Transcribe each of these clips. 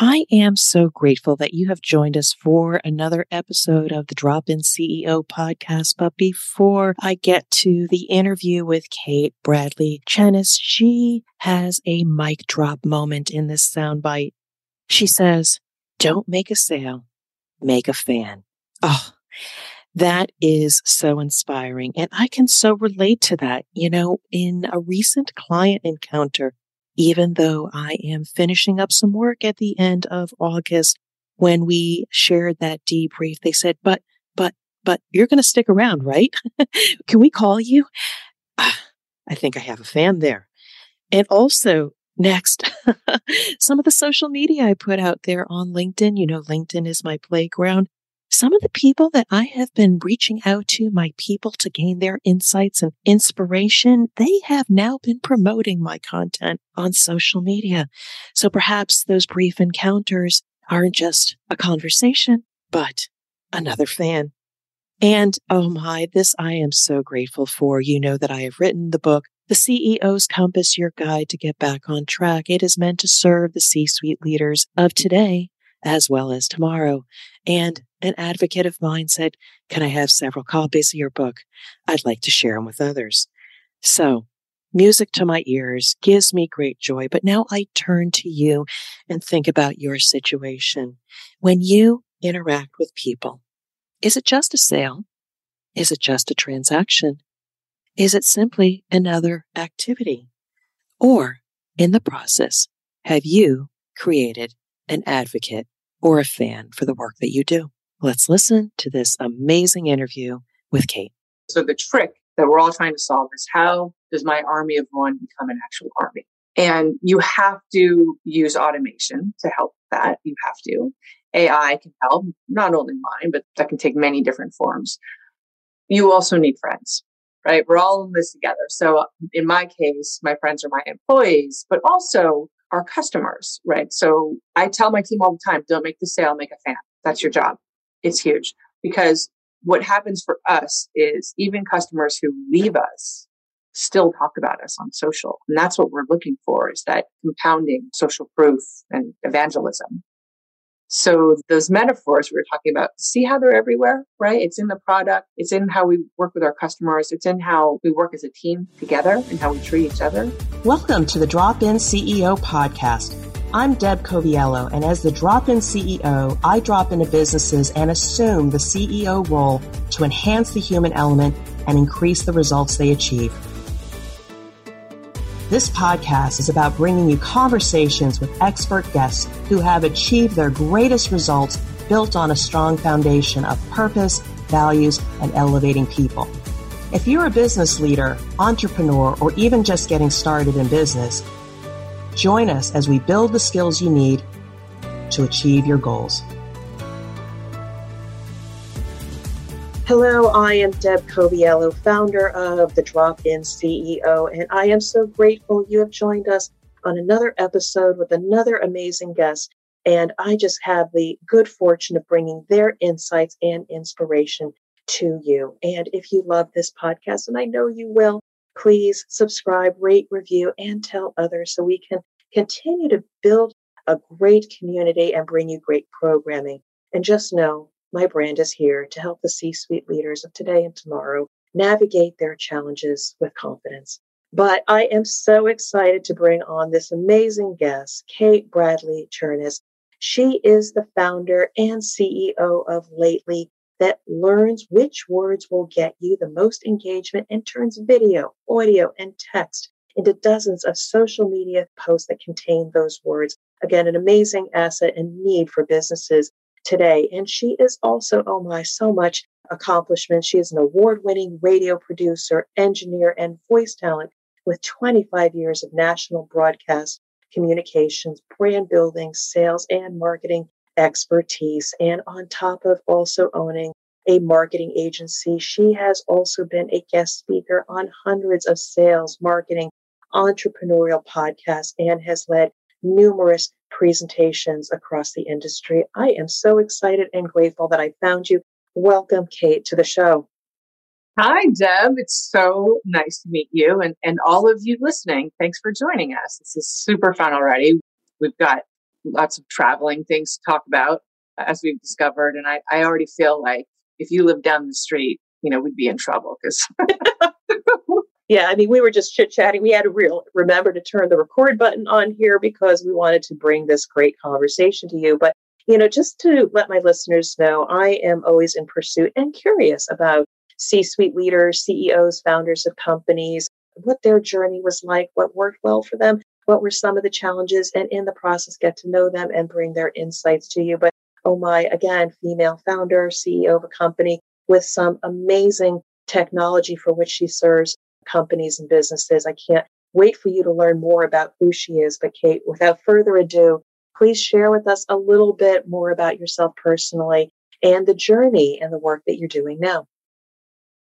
I am so grateful that you have joined us for another episode of the Drop In CEO podcast. But before I get to the interview with Kate Bradley Chernis, she has a mic drop moment in this soundbite. She says, Don't make a sale, make a fan. Oh, that is so inspiring. And I can so relate to that. You know, in a recent client encounter, even though I am finishing up some work at the end of August. When we shared that debrief, they said, but, but, but you're going to stick around, right? Can we call you? I think I have a fan there. And also, next, some of the social media I put out there on LinkedIn. You know, LinkedIn is my playground some of the people that I have been reaching out to, my people to gain their insights and inspiration, they have now been promoting my content on social media. So perhaps those brief encounters aren't just a conversation, but another fan. And oh my, this I am so grateful for. You know that I have written the book, The CEO's Compass, Your Guide to Get Back on Track. It is meant to serve the C-suite leaders of today as well as tomorrow. And an advocate of mine said, Can I have several copies of your book? I'd like to share them with others. So, music to my ears gives me great joy. But now I turn to you and think about your situation. When you interact with people, is it just a sale? Is it just a transaction? Is it simply another activity? Or in the process, have you created an advocate or a fan for the work that you do? Let's listen to this amazing interview with Kate. So, the trick that we're all trying to solve is how does my army of one become an actual army? And you have to use automation to help that. You have to. AI can help, not only mine, but that can take many different forms. You also need friends, right? We're all in this together. So in my case, my friends are my employees, but also our customers, right? So I tell my team all the time, don't make the sale, make a fan. That's your job it's huge because what happens for us is even customers who leave us still talk about us on social. And that's what we're looking for is that compounding social proof and evangelism. So those metaphors we were talking about, see how they're everywhere, right? It's in the product. It's in how we work with our customers. It's in how we work as a team together and how we treat each other. Welcome to the Drop In CEO podcast I'm Deb Coviello, and as the drop in CEO, I drop into businesses and assume the CEO role to enhance the human element and increase the results they achieve. This podcast is about bringing you conversations with expert guests who have achieved their greatest results built on a strong foundation of purpose, values, and elevating people. If you're a business leader, entrepreneur, or even just getting started in business, Join us as we build the skills you need to achieve your goals. Hello, I am Deb Coviello, founder of the Drop In CEO, and I am so grateful you have joined us on another episode with another amazing guest. And I just have the good fortune of bringing their insights and inspiration to you. And if you love this podcast, and I know you will, please subscribe, rate, review, and tell others so we can continue to build a great community and bring you great programming. And just know my brand is here to help the C suite leaders of today and tomorrow navigate their challenges with confidence. But I am so excited to bring on this amazing guest, Kate Bradley Chernis. She is the founder and CEO of Lately that learns which words will get you the most engagement and turns video, audio, and text into dozens of social media posts that contain those words. Again, an amazing asset and need for businesses today. And she is also, oh my, so much accomplishment. She is an award winning radio producer, engineer, and voice talent with 25 years of national broadcast communications, brand building, sales, and marketing expertise. And on top of also owning a marketing agency, she has also been a guest speaker on hundreds of sales, marketing, entrepreneurial podcasts and has led numerous presentations across the industry. I am so excited and grateful that I found you. Welcome, Kate, to the show. Hi, Deb. It's so nice to meet you and, and all of you listening. Thanks for joining us. This is super fun already. We've got lots of traveling things to talk about, uh, as we've discovered. And I, I already feel like if you live down the street, you know, we'd be in trouble because. yeah, I mean, we were just chit chatting. We had to real remember to turn the record button on here because we wanted to bring this great conversation to you. But you know, just to let my listeners know, I am always in pursuit and curious about C suite leaders, CEOs, founders of companies, what their journey was like, what worked well for them, what were some of the challenges, and in the process, get to know them and bring their insights to you. But oh my, again, female founder, CEO of a company with some amazing technology for which she serves companies and businesses. I can't wait for you to learn more about who she is. But Kate, without further ado, please share with us a little bit more about yourself personally and the journey and the work that you're doing now.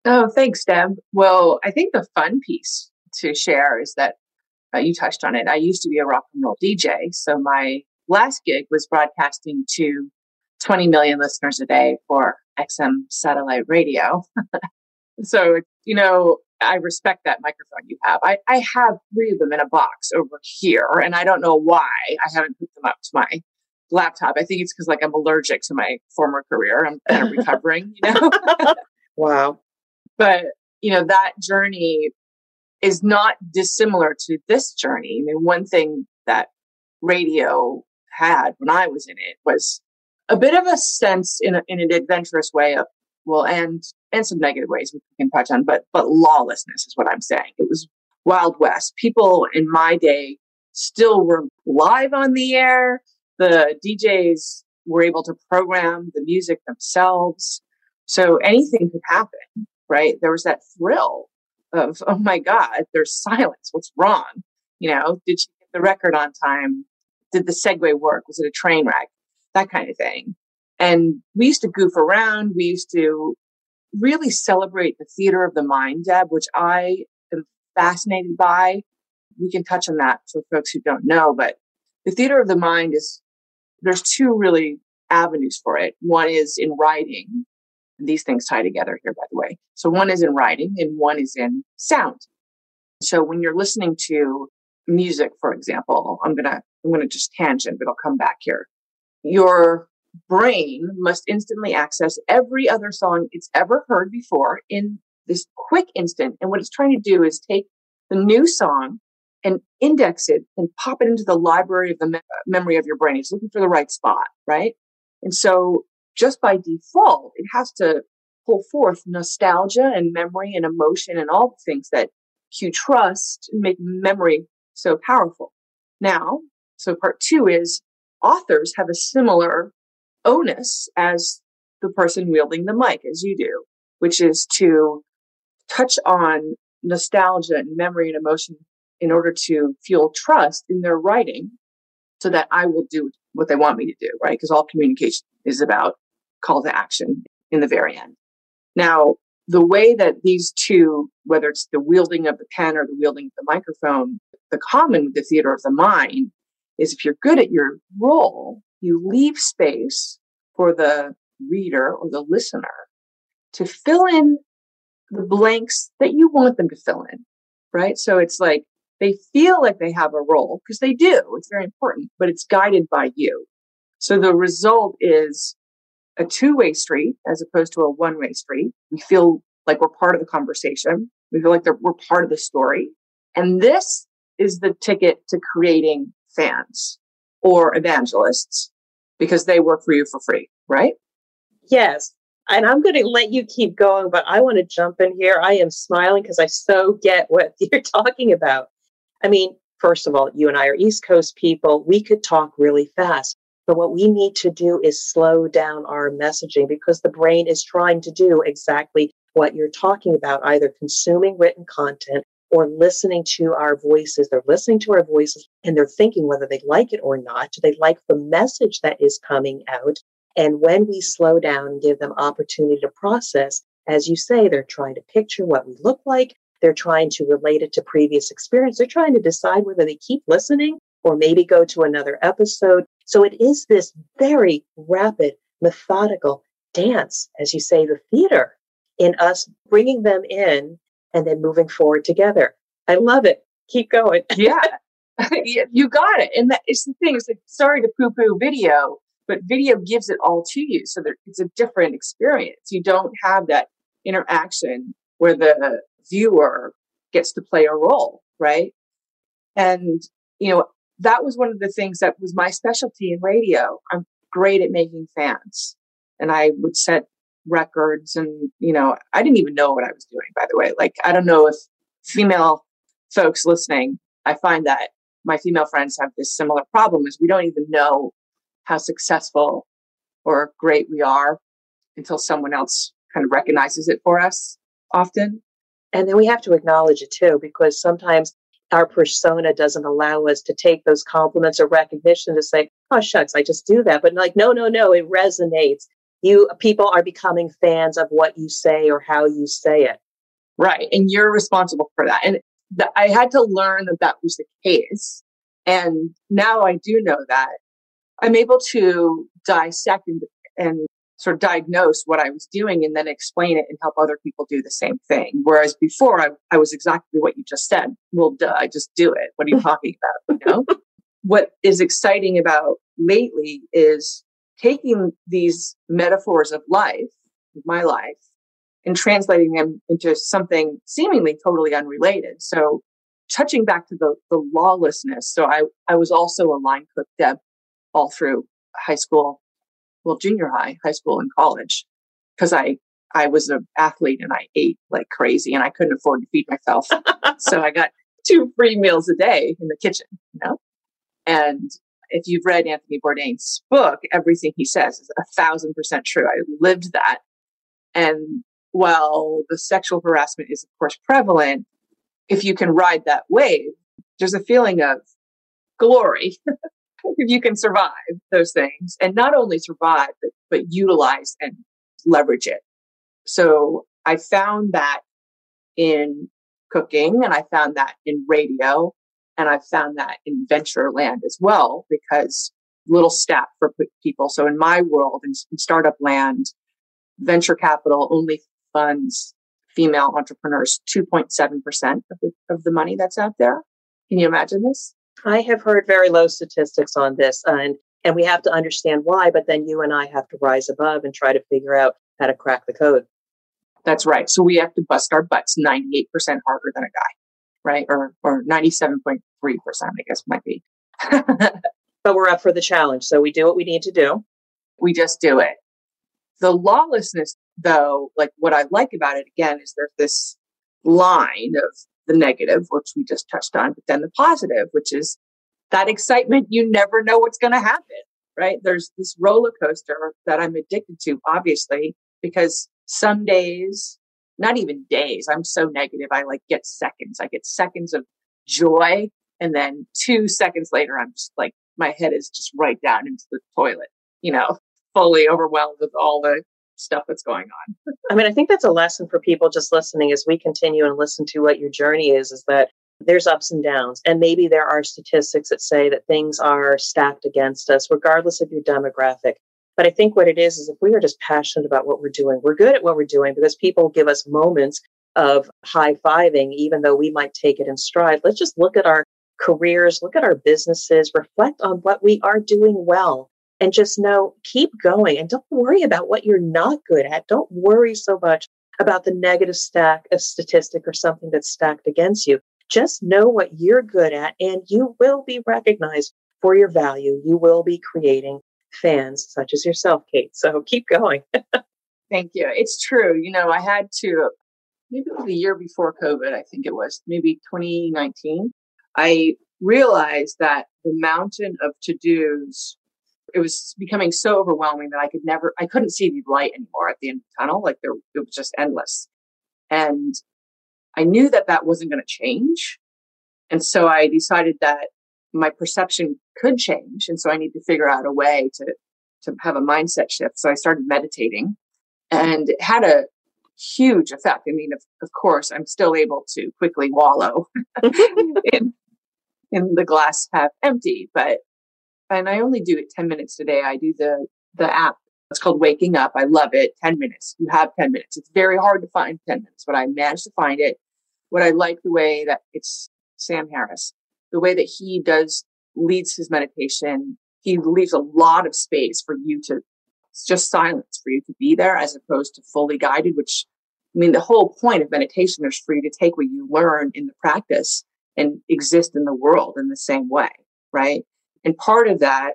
Oh, thanks, Deb. Well, I think the fun piece to share is that uh, you touched on it. I used to be a rock and roll DJ. So my last gig was broadcasting to 20 million listeners a day for XM satellite radio. so, you know, I respect that microphone you have. I, I have three of them in a box over here, and I don't know why I haven't put them up to my laptop. I think it's because like I'm allergic to my former career. I'm kind of recovering, you know. wow. But you know that journey is not dissimilar to this journey. I mean, one thing that radio had when I was in it was a bit of a sense in, a, in an adventurous way of well, and and some negative ways we can touch on, but but lawlessness is what I'm saying. It was Wild West. People in my day still were live on the air. The DJs were able to program the music themselves. So anything could happen, right? There was that thrill of, oh my God, there's silence. What's wrong? You know, did she get the record on time? Did the segue work? Was it a train wreck? That kind of thing. And we used to goof around. We used to really celebrate the theater of the mind, Deb, which I am fascinated by. We can touch on that for folks who don't know, but the theater of the mind is there's two really avenues for it. One is in writing, and these things tie together here, by the way. So one is in writing and one is in sound. So when you're listening to music, for example, I'm gonna I'm gonna just tangent, but I'll come back here. Your brain must instantly access every other song it's ever heard before in this quick instant. And what it's trying to do is take the new song and index it and pop it into the library of the me- memory of your brain. It's looking for the right spot, right? And so just by default, it has to pull forth nostalgia and memory and emotion and all the things that cue trust make memory so powerful. Now, so part two is authors have a similar onus as the person wielding the mic, as you do, which is to touch on nostalgia and memory and emotion in order to fuel trust in their writing so that I will do what they want me to do, right? Because all communication is about call to action in the very end. Now, the way that these two, whether it's the wielding of the pen or the wielding of the microphone, the common with the theater of the mind is if you're good at your role, you leave space for the reader or the listener to fill in the blanks that you want them to fill in, right? So it's like they feel like they have a role because they do. It's very important, but it's guided by you. So the result is a two way street as opposed to a one way street. We feel like we're part of the conversation. We feel like we're part of the story. And this is the ticket to creating fans or evangelists because they work for you for free, right? Yes. And I'm going to let you keep going, but I want to jump in here. I am smiling because I so get what you're talking about. I mean, first of all, you and I are East Coast people. We could talk really fast. But what we need to do is slow down our messaging because the brain is trying to do exactly what you're talking about, either consuming written content or listening to our voices. They're listening to our voices and they're thinking whether they like it or not. Do they like the message that is coming out? And when we slow down and give them opportunity to process, as you say, they're trying to picture what we look like. They're trying to relate it to previous experience. They're trying to decide whether they keep listening or maybe go to another episode. So it is this very rapid, methodical dance, as you say, the theater in us bringing them in and then moving forward together. I love it. Keep going. yeah. you got it. And that is the thing. It's like, sorry to poo poo video, but video gives it all to you. So there, it's a different experience. You don't have that interaction where the viewer gets to play a role, right? And, you know, that was one of the things that was my specialty in radio. I'm great at making fans and I would set records and, you know, I didn't even know what I was doing, by the way. Like, I don't know if female folks listening, I find that my female friends have this similar problem is we don't even know how successful or great we are until someone else kind of recognizes it for us often. And then we have to acknowledge it too, because sometimes our persona doesn't allow us to take those compliments or recognition to say, oh, shucks, I just do that. But like, no, no, no, it resonates. You people are becoming fans of what you say or how you say it. Right. And you're responsible for that. And th- I had to learn that that was the case. And now I do know that I'm able to dissect and, and sort of diagnose what I was doing and then explain it and help other people do the same thing. Whereas before I, I was exactly what you just said. Well, duh, I just do it. What are you talking about? You know? what is exciting about lately is taking these metaphors of life, my life, and translating them into something seemingly totally unrelated. So touching back to the, the lawlessness. So I, I was also a line cook, Deb, all through high school, well, junior high, high school and college, because I, I was an athlete and I ate like crazy and I couldn't afford to feed myself. so I got two free meals a day in the kitchen, you know? And if you've read Anthony Bourdain's book, everything he says is a thousand percent true. I lived that. And while the sexual harassment is, of course, prevalent, if you can ride that wave, there's a feeling of glory if you can survive those things and not only survive, but, but utilize and leverage it. So I found that in cooking and I found that in radio and I've found that in venture land as well, because little step for people. So in my world, in, in startup land, venture capital only funds female entrepreneurs 2.7% of the, of the money that's out there. Can you imagine this? I have heard very low statistics on this, uh, and and we have to understand why. But then you and I have to rise above and try to figure out how to crack the code. That's right. So we have to bust our butts 98% harder than a guy, right? Or or 97.3%, I guess might be. but we're up for the challenge, so we do what we need to do. We just do it. The lawlessness, though, like what I like about it again is there's this line of the negative, which we just touched on, but then the positive, which is that excitement. You never know what's going to happen, right? There's this roller coaster that I'm addicted to, obviously, because some days, not even days, I'm so negative. I like get seconds. I get seconds of joy. And then two seconds later, I'm just like, my head is just right down into the toilet, you know, fully overwhelmed with all the stuff that's going on. I mean, I think that's a lesson for people just listening as we continue and listen to what your journey is, is that there's ups and downs. And maybe there are statistics that say that things are stacked against us, regardless of your demographic. But I think what it is, is if we are just passionate about what we're doing, we're good at what we're doing because people give us moments of high fiving, even though we might take it in stride. Let's just look at our careers, look at our businesses, reflect on what we are doing well and just know keep going and don't worry about what you're not good at. Don't worry so much about the negative stack of statistic or something that's stacked against you. Just know what you're good at and you will be recognized for your value. You will be creating fans such as yourself, Kate. So keep going. Thank you. It's true. You know, I had to, maybe it was the year before COVID, I think it was, maybe 2019. I realized that the mountain of to dos it was becoming so overwhelming that I could never, I couldn't see the light anymore at the end of the tunnel. Like there, it was just endless. And I knew that that wasn't going to change. And so I decided that my perception could change. And so I need to figure out a way to, to have a mindset shift. So I started meditating and it had a huge effect. I mean, of, of course, I'm still able to quickly wallow in, in the glass half empty, but and I only do it 10 minutes a day. I do the, the app. It's called Waking Up. I love it. 10 minutes. You have 10 minutes. It's very hard to find 10 minutes, but I managed to find it. What I like the way that it's Sam Harris, the way that he does leads his meditation, he leaves a lot of space for you to just silence for you to be there as opposed to fully guided, which I mean, the whole point of meditation is for you to take what you learn in the practice and exist in the world in the same way, right? And part of that,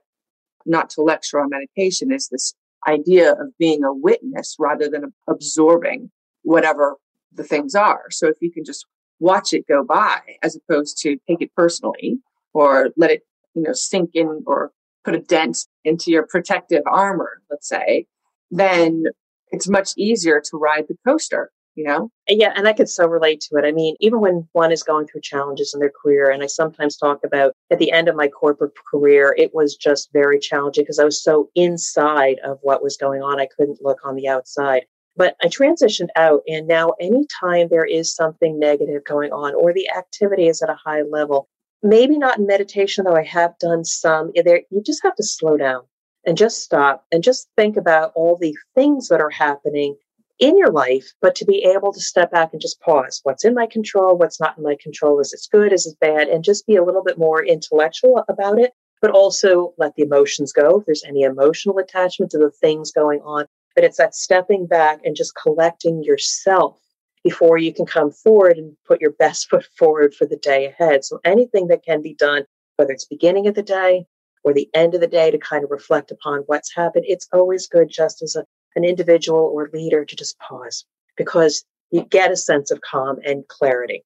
not to lecture on meditation, is this idea of being a witness rather than absorbing whatever the things are. So if you can just watch it go by as opposed to take it personally or let it, you know, sink in or put a dent into your protective armor, let's say, then it's much easier to ride the coaster, you know? Yeah, and I could so relate to it. I mean, even when one is going through challenges in their career, and I sometimes talk about at the end of my corporate career, it was just very challenging because I was so inside of what was going on, I couldn't look on the outside. But I transitioned out, and now anytime there is something negative going on or the activity is at a high level, maybe not in meditation, though I have done some, eh, there you just have to slow down and just stop and just think about all the things that are happening in your life, but to be able to step back and just pause. What's in my control? What's not in my control? Is it good? Is it bad? And just be a little bit more intellectual about it, but also let the emotions go. If there's any emotional attachment to the things going on, but it's that stepping back and just collecting yourself before you can come forward and put your best foot forward for the day ahead. So anything that can be done, whether it's beginning of the day or the end of the day to kind of reflect upon what's happened, it's always good just as a, an individual or leader to just pause because you get a sense of calm and clarity.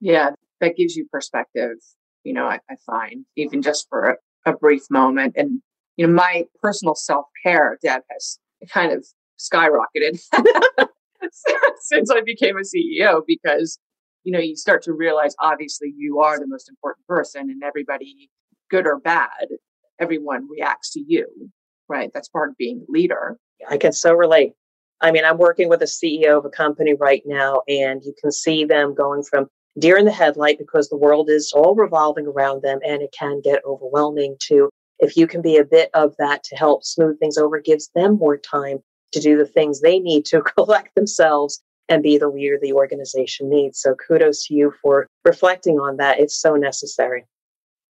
Yeah, that gives you perspective, you know, I, I find, even just for a, a brief moment. And, you know, my personal self care, Deb, has kind of skyrocketed since I became a CEO because, you know, you start to realize obviously you are the most important person and everybody, good or bad, everyone reacts to you, right? That's part of being a leader. I can so relate. I mean, I'm working with a CEO of a company right now, and you can see them going from deer in the headlight because the world is all revolving around them and it can get overwhelming to if you can be a bit of that to help smooth things over, gives them more time to do the things they need to collect themselves and be the leader the organization needs. So kudos to you for reflecting on that. It's so necessary.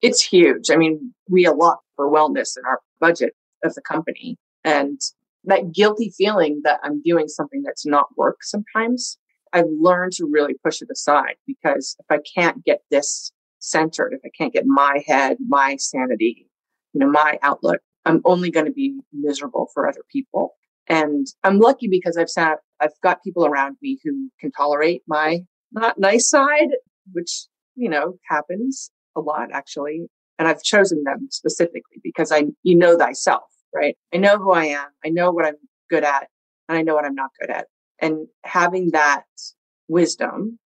It's huge. I mean, we allot for wellness in our budget of the company. And that guilty feeling that I'm doing something that's not work sometimes, I've learned to really push it aside because if I can't get this centered, if I can't get my head, my sanity, you know, my outlook, I'm only going to be miserable for other people. And I'm lucky because I've sat, I've got people around me who can tolerate my not nice side, which, you know, happens a lot actually. And I've chosen them specifically because I, you know, thyself, right? I know who I am. I know what I'm good at and I know what I'm not good at. And having that wisdom,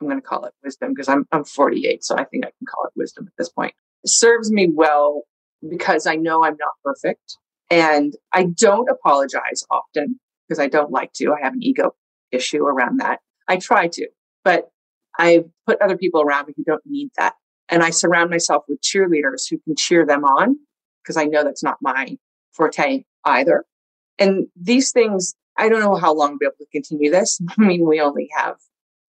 I'm going to call it wisdom because I'm, I'm 48. So I think I can call it wisdom at this point serves me well because I know I'm not perfect. And I don't apologize often because I don't like to. I have an ego issue around that. I try to, but I put other people around me who don't need that. And I surround myself with cheerleaders who can cheer them on because I know that's not my forte either. And these things, I don't know how long we'll be able to continue this. I mean, we only have,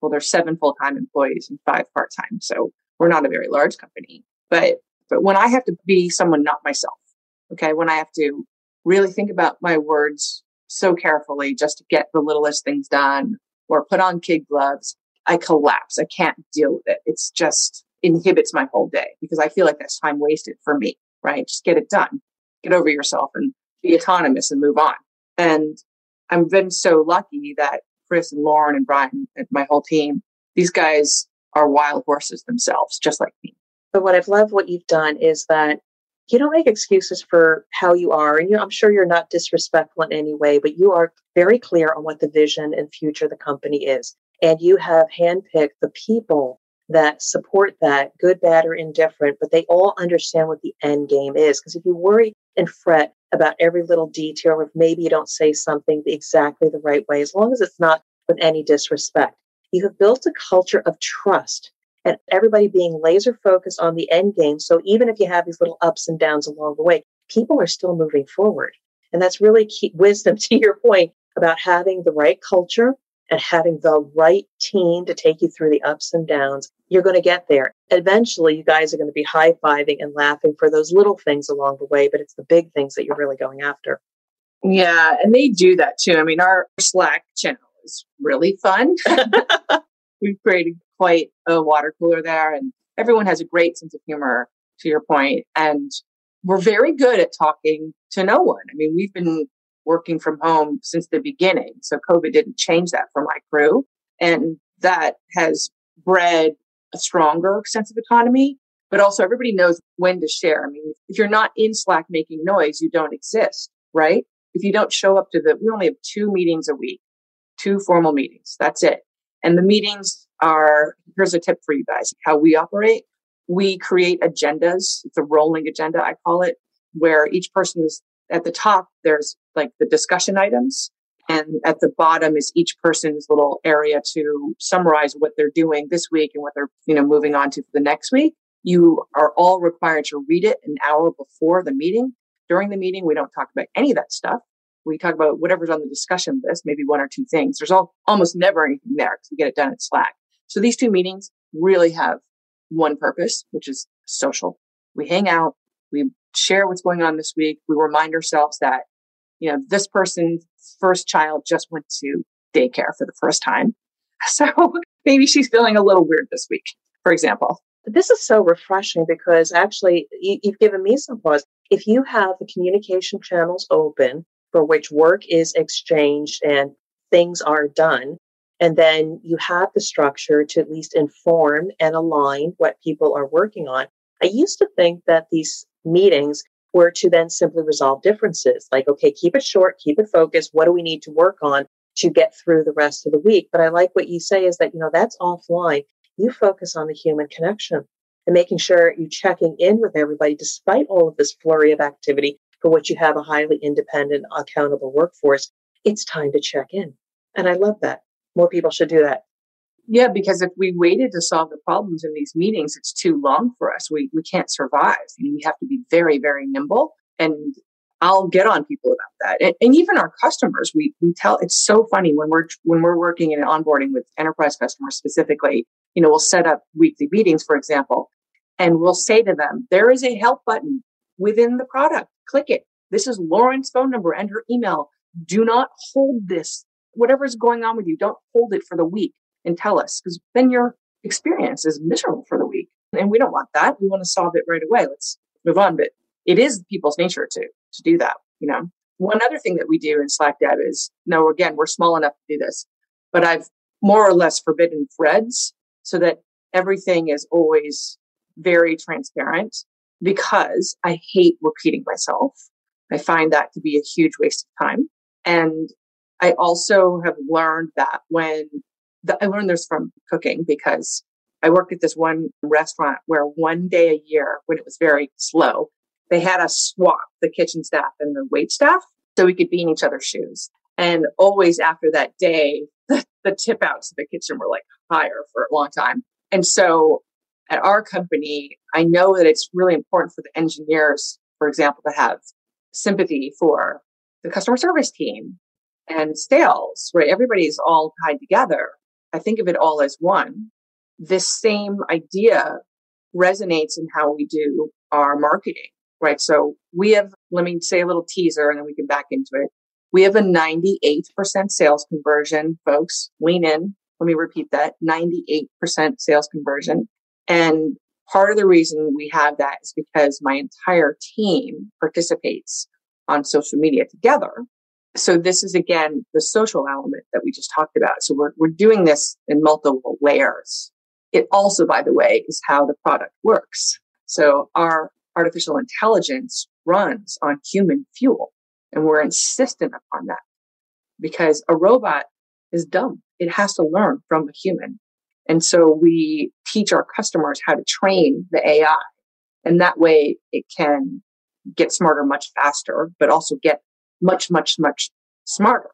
well, there's seven full time employees and five part time. So we're not a very large company, but but when I have to be someone not myself, okay, when I have to really think about my words so carefully just to get the littlest things done or put on kid gloves, I collapse. I can't deal with it. It's just inhibits my whole day because I feel like that's time wasted for me, right? Just get it done. Get over yourself and be autonomous and move on. And I've been so lucky that Chris and Lauren and Brian and my whole team, these guys are wild horses themselves, just like me. But what I've loved what you've done is that you don't make excuses for how you are. And I'm sure you're not disrespectful in any way, but you are very clear on what the vision and future of the company is. And you have handpicked the people that support that, good, bad, or indifferent, but they all understand what the end game is. Because if you worry and fret about every little detail, if maybe you don't say something exactly the right way, as long as it's not with any disrespect, you have built a culture of trust and everybody being laser focused on the end game. So even if you have these little ups and downs along the way, people are still moving forward. And that's really key wisdom to your point about having the right culture and having the right team to take you through the ups and downs you're going to get there. Eventually, you guys are going to be high fiving and laughing for those little things along the way, but it's the big things that you're really going after. Yeah, and they do that too. I mean, our Slack channel is really fun. We've created quite a water cooler there, and everyone has a great sense of humor, to your point. And we're very good at talking to no one. I mean, we've been working from home since the beginning. So COVID didn't change that for my crew. And that has bred a stronger sense of autonomy, but also everybody knows when to share. I mean, if you're not in Slack making noise, you don't exist, right? If you don't show up to the, we only have two meetings a week, two formal meetings. That's it. And the meetings are, here's a tip for you guys, how we operate. We create agendas. It's a rolling agenda, I call it, where each person is at the top. There's like the discussion items. And at the bottom is each person's little area to summarize what they're doing this week and what they're, you know, moving on to for the next week. You are all required to read it an hour before the meeting. During the meeting, we don't talk about any of that stuff. We talk about whatever's on the discussion list, maybe one or two things. There's all, almost never anything there because we get it done in Slack. So these two meetings really have one purpose, which is social. We hang out, we share what's going on this week. We remind ourselves that, you know, this person's first child just went to daycare for the first time. So maybe she's feeling a little weird this week, for example. This is so refreshing because actually you, have given me some pause. If you have the communication channels open for which work is exchanged and things are done, and then you have the structure to at least inform and align what people are working on. I used to think that these meetings were to then simply resolve differences. Like, okay, keep it short, keep it focused. What do we need to work on to get through the rest of the week? But I like what you say is that, you know, that's offline. You focus on the human connection and making sure you're checking in with everybody despite all of this flurry of activity for which you have a highly independent, accountable workforce. It's time to check in. And I love that. More people should do that. Yeah, because if we waited to solve the problems in these meetings, it's too long for us. We we can't survive. We have to be very, very nimble. And I'll get on people about that. And, and, even our customers, we we tell it's so funny when we're when we're working in onboarding with enterprise customers specifically, you know, we'll set up weekly meetings, for example, and we'll say to them, there is a help button within the product. Click it. This is Lauren's phone number and her email. Do not hold this. Whatever's going on with you, don't hold it for the week and tell us because then your experience is miserable for the week. And we don't want that. We want to solve it right away. Let's move on. But it is people's nature to, to do that. You know, one other thing that we do in Slack Deb is no, again, we're small enough to do this, but I've more or less forbidden threads so that everything is always very transparent because I hate repeating myself. I find that to be a huge waste of time. And I also have learned that when the, I learned this from cooking because I worked at this one restaurant where one day a year, when it was very slow, they had us swap the kitchen staff and the wait staff so we could be in each other's shoes. And always after that day, the, the tip outs of the kitchen were like higher for a long time. And so at our company, I know that it's really important for the engineers, for example, to have sympathy for the customer service team and sales, right? Everybody's all tied together. I think of it all as one. This same idea resonates in how we do our marketing, right? So we have, let me say a little teaser and then we can back into it. We have a 98% sales conversion, folks. Lean in. Let me repeat that 98% sales conversion. And part of the reason we have that is because my entire team participates on social media together so this is again the social element that we just talked about. So we're, we're doing this in multiple layers. It also, by the way, is how the product works. So our artificial intelligence runs on human fuel and we're insistent upon that because a robot is dumb. It has to learn from a human. And so we teach our customers how to train the AI and that way it can get smarter much faster, but also get much, much, much smarter.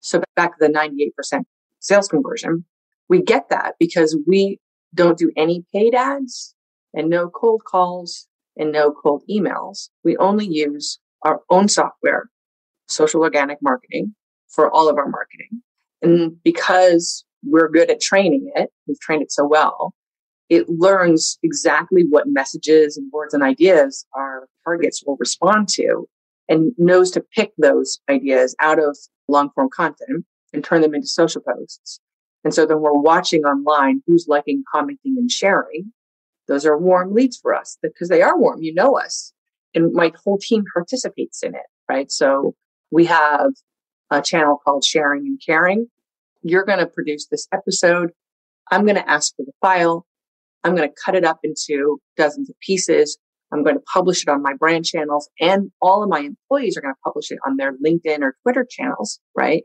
So back to the 98% sales conversion, we get that because we don't do any paid ads and no cold calls and no cold emails. We only use our own software, social organic marketing for all of our marketing. And because we're good at training it, we've trained it so well, it learns exactly what messages and words and ideas our targets will respond to and knows to pick those ideas out of long form content and turn them into social posts. And so then we're watching online who's liking, commenting, and sharing. Those are warm leads for us because they are warm. You know us. And my whole team participates in it, right? So we have a channel called Sharing and Caring. You're going to produce this episode. I'm going to ask for the file. I'm going to cut it up into dozens of pieces. I'm going to publish it on my brand channels and all of my employees are going to publish it on their LinkedIn or Twitter channels, right?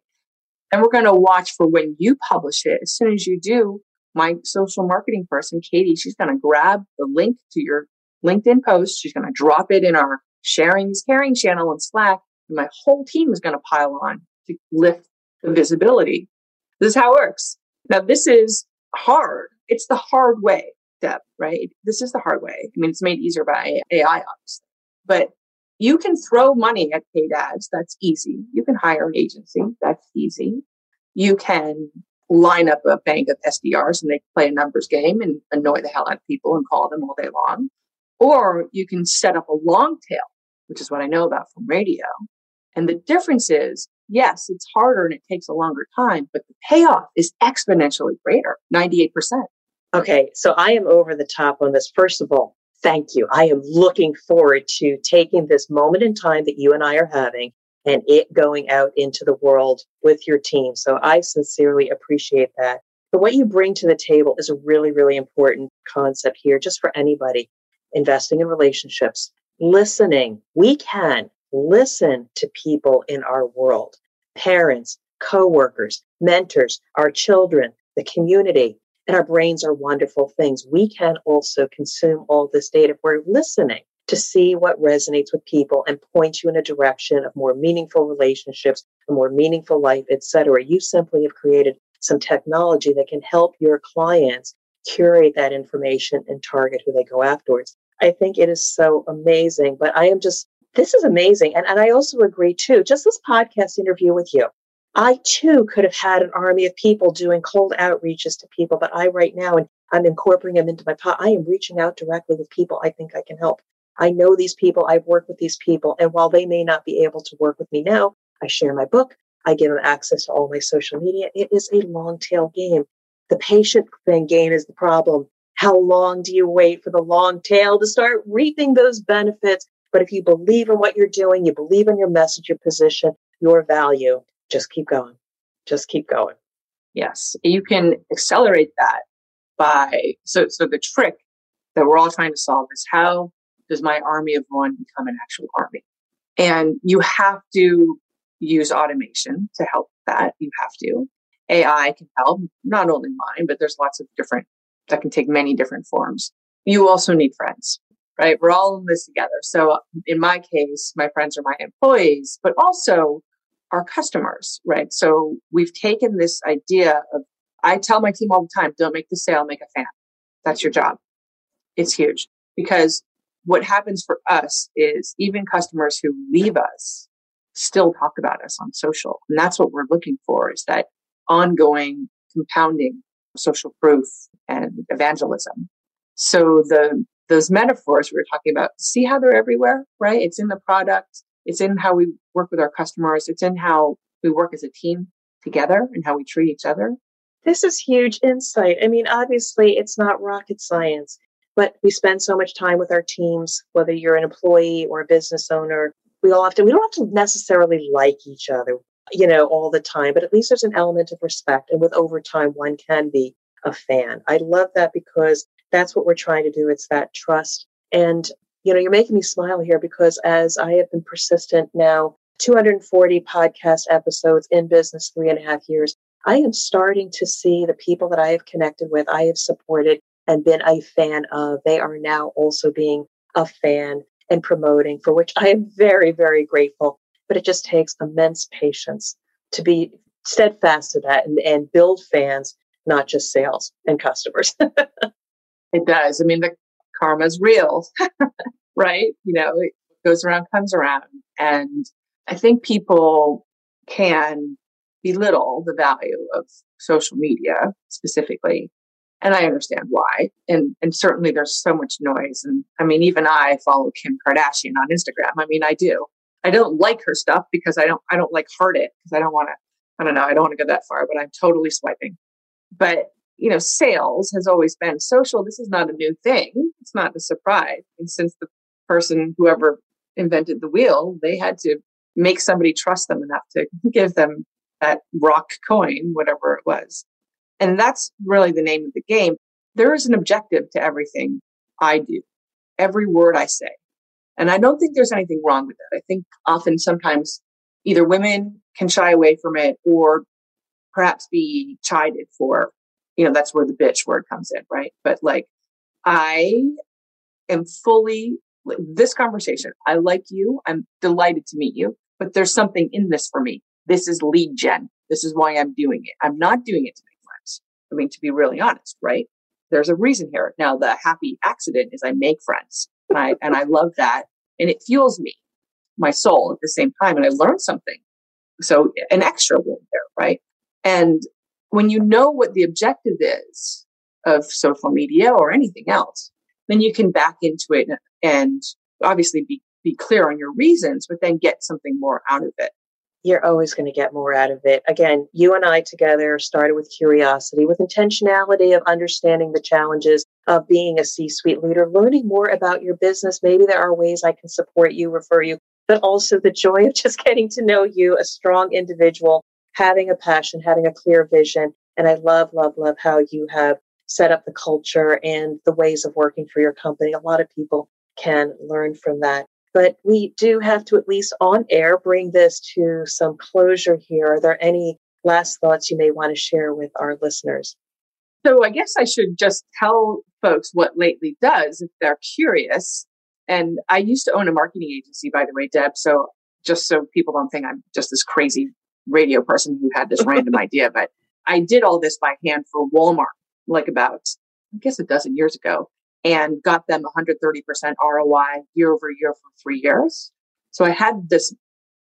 And we're going to watch for when you publish it. As soon as you do, my social marketing person, Katie, she's going to grab the link to your LinkedIn post. She's going to drop it in our sharing is caring channel in Slack. And my whole team is going to pile on to lift the visibility. This is how it works. Now, this is hard. It's the hard way step, right? This is the hard way. I mean, it's made easier by AI, obviously, but you can throw money at paid ads. That's easy. You can hire an agency. That's easy. You can line up a bank of SDRs and they play a numbers game and annoy the hell out of people and call them all day long. Or you can set up a long tail, which is what I know about from radio. And the difference is, yes, it's harder and it takes a longer time, but the payoff is exponentially greater, 98%. Okay, so I am over the top on this. First of all, thank you. I am looking forward to taking this moment in time that you and I are having and it going out into the world with your team. So I sincerely appreciate that. But what you bring to the table is a really, really important concept here, just for anybody investing in relationships, listening. We can listen to people in our world, parents, coworkers, mentors, our children, the community, and our brains are wonderful things. We can also consume all this data if we're listening to see what resonates with people and point you in a direction of more meaningful relationships, a more meaningful life, etc. You simply have created some technology that can help your clients curate that information and target who they go afterwards. I think it is so amazing, but I am just, this is amazing. And, and I also agree too, just this podcast interview with you. I too could have had an army of people doing cold outreaches to people, but I right now, and I'm incorporating them into my pot, I am reaching out directly with people I think I can help. I know these people, I've worked with these people, and while they may not be able to work with me now, I share my book, I give them access to all my social media. It is a long tail game. The patient thing game is the problem. How long do you wait for the long tail to start reaping those benefits? But if you believe in what you're doing, you believe in your message, your position, your value, just keep going. Just keep going. Yes. You can accelerate that by, so, so the trick that we're all trying to solve is how does my army of one become an actual army? And you have to use automation to help that. You have to. AI can help, not only mine, but there's lots of different, that can take many different forms. You also need friends, right? We're all in this together. So in my case, my friends are my employees, but also our customers, right? So we've taken this idea of, I tell my team all the time, don't make the sale, make a fan. That's your job. It's huge because what happens for us is even customers who leave us still talk about us on social. And that's what we're looking for is that ongoing compounding social proof and evangelism. So the, those metaphors we were talking about, see how they're everywhere, right? It's in the product. It's in how we work with our customers. It's in how we work as a team together and how we treat each other. This is huge insight. I mean, obviously, it's not rocket science, but we spend so much time with our teams, whether you're an employee or a business owner. We all have to, we don't have to necessarily like each other, you know, all the time, but at least there's an element of respect. And with overtime, one can be a fan. I love that because that's what we're trying to do. It's that trust. And you know, you're making me smile here because as I have been persistent now, 240 podcast episodes in business, three and a half years, I am starting to see the people that I have connected with, I have supported and been a fan of. They are now also being a fan and promoting, for which I am very, very grateful. But it just takes immense patience to be steadfast to that and, and build fans, not just sales and customers. it does. I mean, the karma's real, right? You know, it goes around, comes around. And I think people can belittle the value of social media specifically And I understand why. And and certainly there's so much noise. And I mean, even I follow Kim Kardashian on Instagram. I mean, I do. I don't like her stuff because I don't I don't like heart it because I don't want to I don't know, I don't want to go that far, but I'm totally swiping. But you know, sales has always been social. This is not a new thing. It's not a surprise. And since the person, whoever invented the wheel, they had to make somebody trust them enough to give them that rock coin, whatever it was. And that's really the name of the game. There is an objective to everything I do, every word I say. And I don't think there's anything wrong with that. I think often sometimes either women can shy away from it or perhaps be chided for, you know, that's where the bitch word comes in, right? But like, I am fully this conversation. I like you. I'm delighted to meet you, but there's something in this for me. This is lead gen. This is why I'm doing it. I'm not doing it to make friends. I mean, to be really honest, right? There's a reason here. Now, the happy accident is I make friends and I, and I love that. And it fuels me, my soul at the same time. And I learned something. So an extra win there, right? And when you know what the objective is of social media or anything else, then you can back into it and obviously be, be clear on your reasons, but then get something more out of it you're always going to get more out of it. Again, you and I together started with curiosity, with intentionality of understanding the challenges of being a C suite leader, learning more about your business. Maybe there are ways I can support you, refer you, but also the joy of just getting to know you, a strong individual, having a passion, having a clear vision. And I love, love, love how you have set up the culture and the ways of working for your company. A lot of people can learn from that. But we do have to, at least on air, bring this to some closure here. Are there any last thoughts you may want to share with our listeners? So I guess I should just tell folks what Lately does if they're curious. And I used to own a marketing agency, by the way, Deb. So just so people don't think I'm just this crazy radio person who had this random idea, but I did all this by hand for Walmart, like about, I guess a dozen years ago and got them 130% ROI year over year for three years. So I had this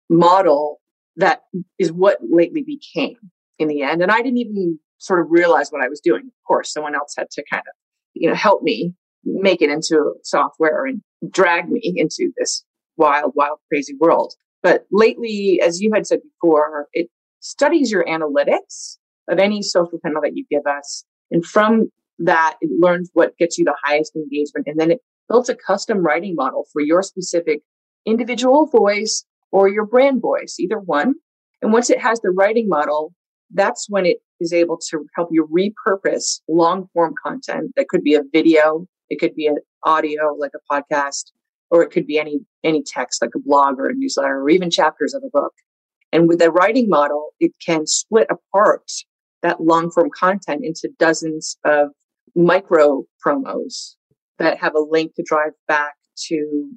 model that is what Lately became in the end. And I didn't even sort of realize what I was doing. Of course, someone else had to kind of, you know, help me make it into software and drag me into this wild, wild, crazy world. But Lately, as you had said before, it studies your analytics of any social panel that you give us. And from that it learns what gets you the highest engagement and then it builds a custom writing model for your specific individual voice or your brand voice, either one. And once it has the writing model, that's when it is able to help you repurpose long form content that could be a video, it could be an audio like a podcast, or it could be any any text like a blog or a newsletter or even chapters of a book. And with the writing model, it can split apart that long form content into dozens of micro promos that have a link to drive back to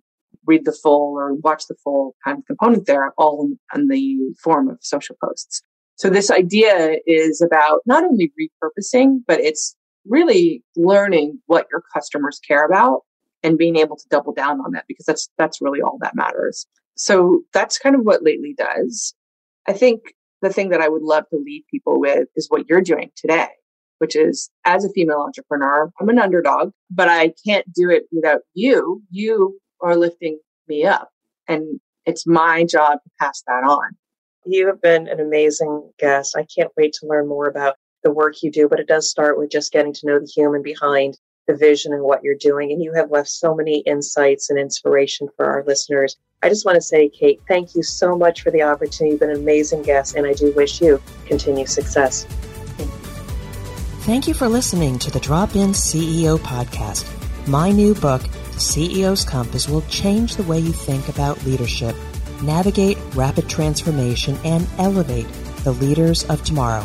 read the full or watch the full kind of component there, all in the form of social posts. So this idea is about not only repurposing, but it's really learning what your customers care about and being able to double down on that because that's that's really all that matters. So that's kind of what Lately does. I think the thing that I would love to leave people with is what you're doing today, which is as a female entrepreneur, I'm an underdog, but I can't do it without you. You are lifting me up. And it's my job to pass that on. You have been an amazing guest. I can't wait to learn more about the work you do, but it does start with just getting to know the human behind the vision and what you're doing. And you have left so many insights and inspiration for our listeners. I just want to say, Kate, thank you so much for the opportunity. You've been an amazing guest, and I do wish you continued success. Thank you for listening to the Drop In CEO podcast. My new book, CEO's Compass, will change the way you think about leadership, navigate rapid transformation, and elevate the leaders of tomorrow.